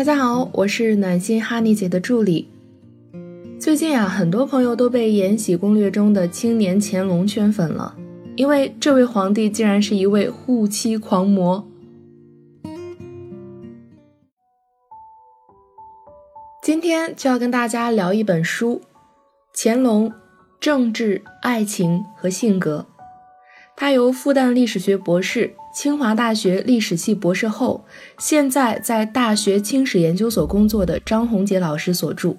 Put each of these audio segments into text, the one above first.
大家好，我是暖心哈尼姐的助理。最近啊，很多朋友都被《延禧攻略》中的青年乾隆圈粉了，因为这位皇帝竟然是一位护妻狂魔。今天就要跟大家聊一本书，《乾隆：政治、爱情和性格》，它由复旦历史学博士。清华大学历史系博士后，现在在大学清史研究所工作的张宏杰老师所著。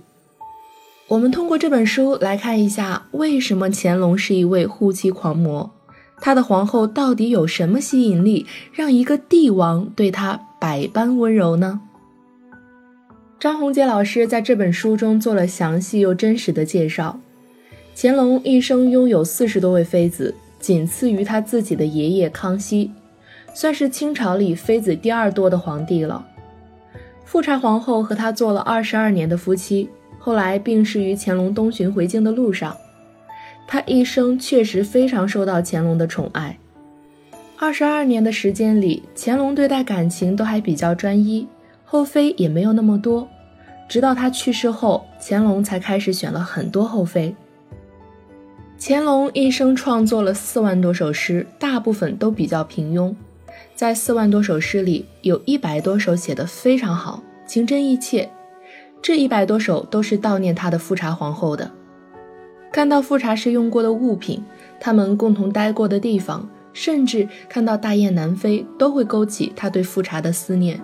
我们通过这本书来看一下，为什么乾隆是一位护妻狂魔？他的皇后到底有什么吸引力，让一个帝王对他百般温柔呢？张宏杰老师在这本书中做了详细又真实的介绍。乾隆一生拥有四十多位妃子，仅次于他自己的爷爷康熙。算是清朝里妃子第二多的皇帝了。富察皇后和他做了二十二年的夫妻，后来病逝于乾隆东巡回京的路上。他一生确实非常受到乾隆的宠爱。二十二年的时间里，乾隆对待感情都还比较专一，后妃也没有那么多。直到他去世后，乾隆才开始选了很多后妃。乾隆一生创作了四万多首诗，大部分都比较平庸。在四万多首诗里，有一百多首写得非常好，情真意切。这一百多首都是悼念他的富察皇后的。看到富察氏用过的物品，他们共同待过的地方，甚至看到大雁南飞，都会勾起他对富察的思念。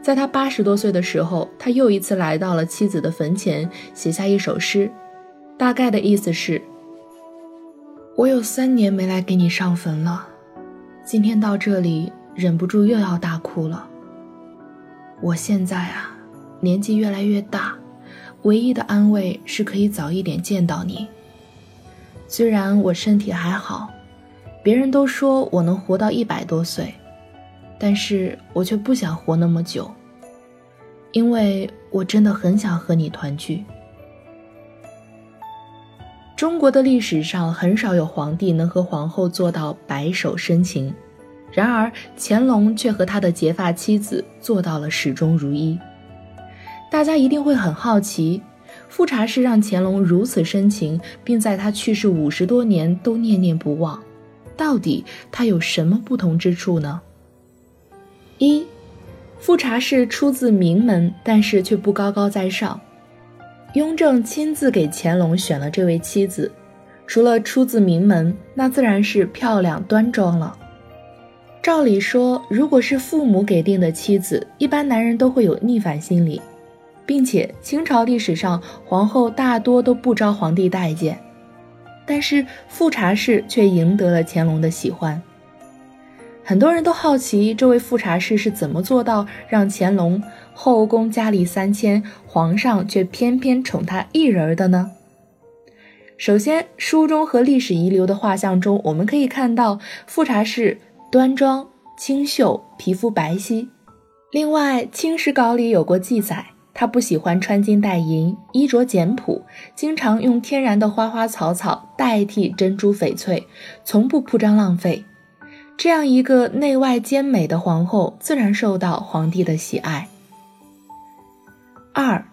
在他八十多岁的时候，他又一次来到了妻子的坟前，写下一首诗，大概的意思是：我有三年没来给你上坟了。今天到这里，忍不住又要大哭了。我现在啊，年纪越来越大，唯一的安慰是可以早一点见到你。虽然我身体还好，别人都说我能活到一百多岁，但是我却不想活那么久，因为我真的很想和你团聚。中国的历史上很少有皇帝能和皇后做到白首深情，然而乾隆却和他的结发妻子做到了始终如一。大家一定会很好奇，富察氏让乾隆如此深情，并在他去世五十多年都念念不忘，到底他有什么不同之处呢？一，富察氏出自名门，但是却不高高在上。雍正亲自给乾隆选了这位妻子，除了出自名门，那自然是漂亮端庄了。照理说，如果是父母给定的妻子，一般男人都会有逆反心理，并且清朝历史上皇后大多都不招皇帝待见，但是富察氏却赢得了乾隆的喜欢。很多人都好奇，这位富察氏是怎么做到让乾隆后宫佳丽三千，皇上却偏偏宠她一人的呢？首先，书中和历史遗留的画像中，我们可以看到富察氏端庄清秀，皮肤白皙。另外，《清史稿》里有过记载，她不喜欢穿金戴银，衣着简朴，经常用天然的花花草草代替珍珠翡翠，从不铺张浪费。这样一个内外兼美的皇后，自然受到皇帝的喜爱。二，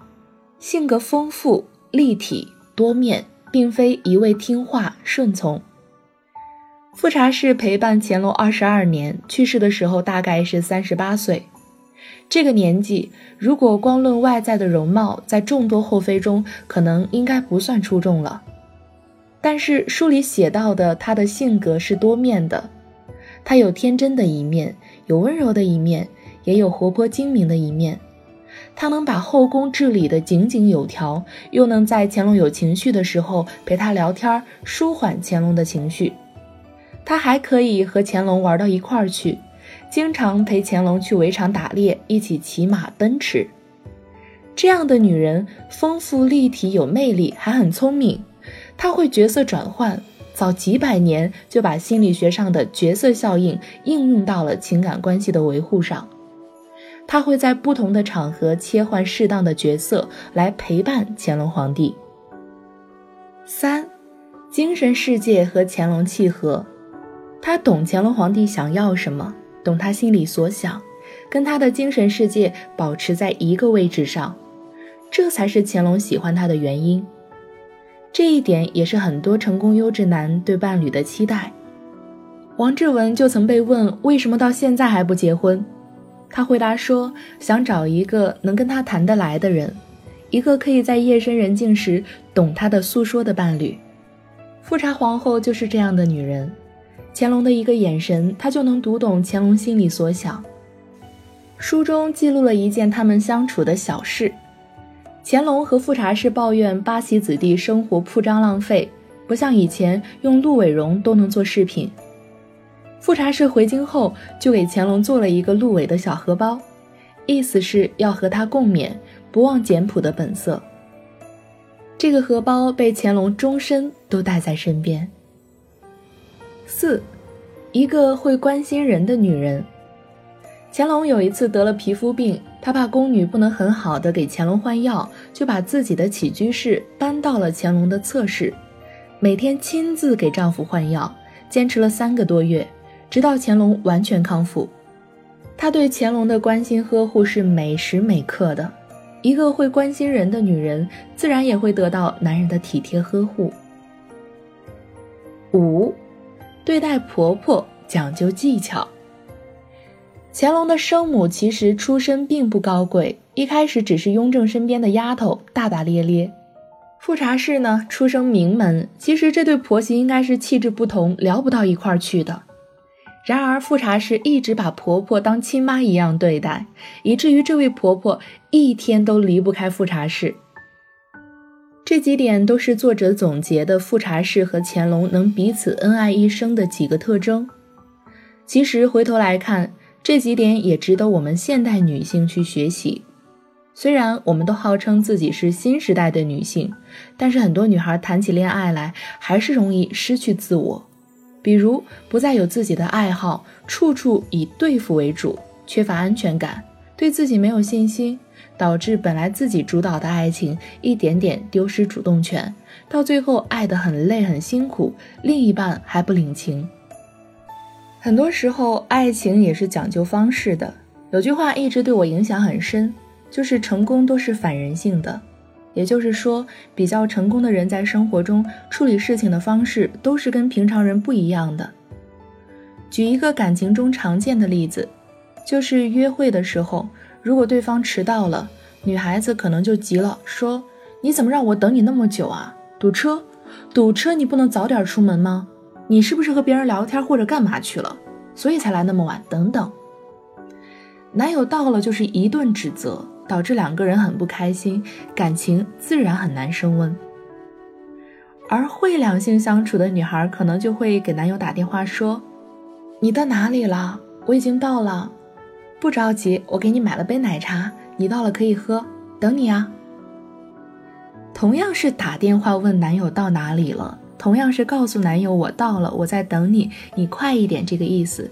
性格丰富、立体、多面，并非一味听话顺从。富察氏陪伴乾隆二十二年，去世的时候大概是三十八岁。这个年纪，如果光论外在的容貌，在众多后妃中，可能应该不算出众了。但是书里写到的她的性格是多面的。她有天真的一面，有温柔的一面，也有活泼精明的一面。她能把后宫治理得井井有条，又能在乾隆有情绪的时候陪他聊天，舒缓乾隆的情绪。她还可以和乾隆玩到一块儿去，经常陪乾隆去围场打猎，一起骑马奔驰。这样的女人丰富立体，有魅力，还很聪明。她会角色转换。早几百年就把心理学上的角色效应应用到了情感关系的维护上。他会在不同的场合切换适当的角色来陪伴乾隆皇帝。三，精神世界和乾隆契合，他懂乾隆皇帝想要什么，懂他心里所想，跟他的精神世界保持在一个位置上，这才是乾隆喜欢他的原因。这一点也是很多成功优质男对伴侣的期待。王志文就曾被问为什么到现在还不结婚，他回答说：“想找一个能跟他谈得来的人，一个可以在夜深人静时懂他的诉说的伴侣。”富察皇后就是这样的女人。乾隆的一个眼神，他就能读懂乾隆心里所想。书中记录了一件他们相处的小事：乾隆和富察氏抱怨八旗子弟生活铺张浪费，不像以前用鹿尾绒都能做饰品。富察氏回京后就给乾隆做了一个鹿尾的小荷包，意思是要和他共勉，不忘简朴的本色。这个荷包被乾隆终身都带在身边。四，一个会关心人的女人。乾隆有一次得了皮肤病，他怕宫女不能很好的给乾隆换药，就把自己的起居室搬到了乾隆的侧室，每天亲自给丈夫换药，坚持了三个多月，直到乾隆完全康复。他对乾隆的关心呵护是每时每刻的。一个会关心人的女人，自然也会得到男人的体贴呵护。五。对待婆婆讲究技巧。乾隆的生母其实出身并不高贵，一开始只是雍正身边的丫头，大大咧咧。富察氏呢，出生名门，其实这对婆媳应该是气质不同，聊不到一块儿去的。然而富察氏一直把婆婆当亲妈一样对待，以至于这位婆婆一天都离不开富察氏。这几点都是作者总结的富察氏和乾隆能彼此恩爱一生的几个特征。其实回头来看，这几点也值得我们现代女性去学习。虽然我们都号称自己是新时代的女性，但是很多女孩谈起恋爱来还是容易失去自我，比如不再有自己的爱好，处处以对付为主，缺乏安全感，对自己没有信心。导致本来自己主导的爱情一点点丢失主动权，到最后爱得很累很辛苦，另一半还不领情。很多时候，爱情也是讲究方式的。有句话一直对我影响很深，就是成功都是反人性的。也就是说，比较成功的人在生活中处理事情的方式都是跟平常人不一样的。举一个感情中常见的例子，就是约会的时候。如果对方迟到了，女孩子可能就急了，说：“你怎么让我等你那么久啊？堵车，堵车，你不能早点出门吗？你是不是和别人聊天或者干嘛去了，所以才来那么晚？等等。”男友到了就是一顿指责，导致两个人很不开心，感情自然很难升温。而会两性相处的女孩，可能就会给男友打电话说：“你到哪里了？我已经到了。”不着急，我给你买了杯奶茶，你到了可以喝，等你啊。同样是打电话问男友到哪里了，同样是告诉男友我到了，我在等你，你快一点这个意思。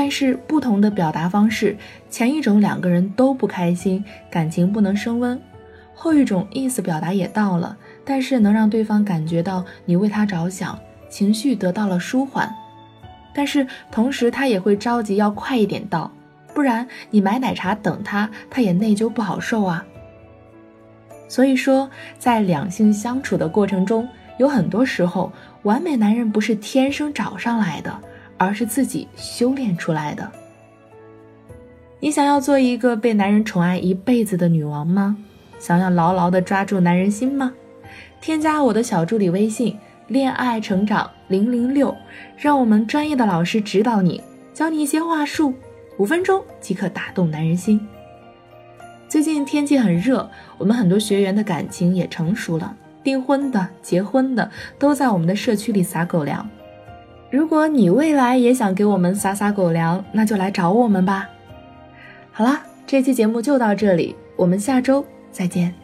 但是不同的表达方式，前一种两个人都不开心，感情不能升温；后一种意思表达也到了，但是能让对方感觉到你为他着想，情绪得到了舒缓。但是同时他也会着急要快一点到。不然你买奶茶等他，他也内疚不好受啊。所以说，在两性相处的过程中，有很多时候，完美男人不是天生找上来的，而是自己修炼出来的。你想要做一个被男人宠爱一辈子的女王吗？想要牢牢的抓住男人心吗？添加我的小助理微信“恋爱成长零零六”，让我们专业的老师指导你，教你一些话术。五分钟即可打动男人心。最近天气很热，我们很多学员的感情也成熟了，订婚的、结婚的都在我们的社区里撒狗粮。如果你未来也想给我们撒撒狗粮，那就来找我们吧。好了，这期节目就到这里，我们下周再见。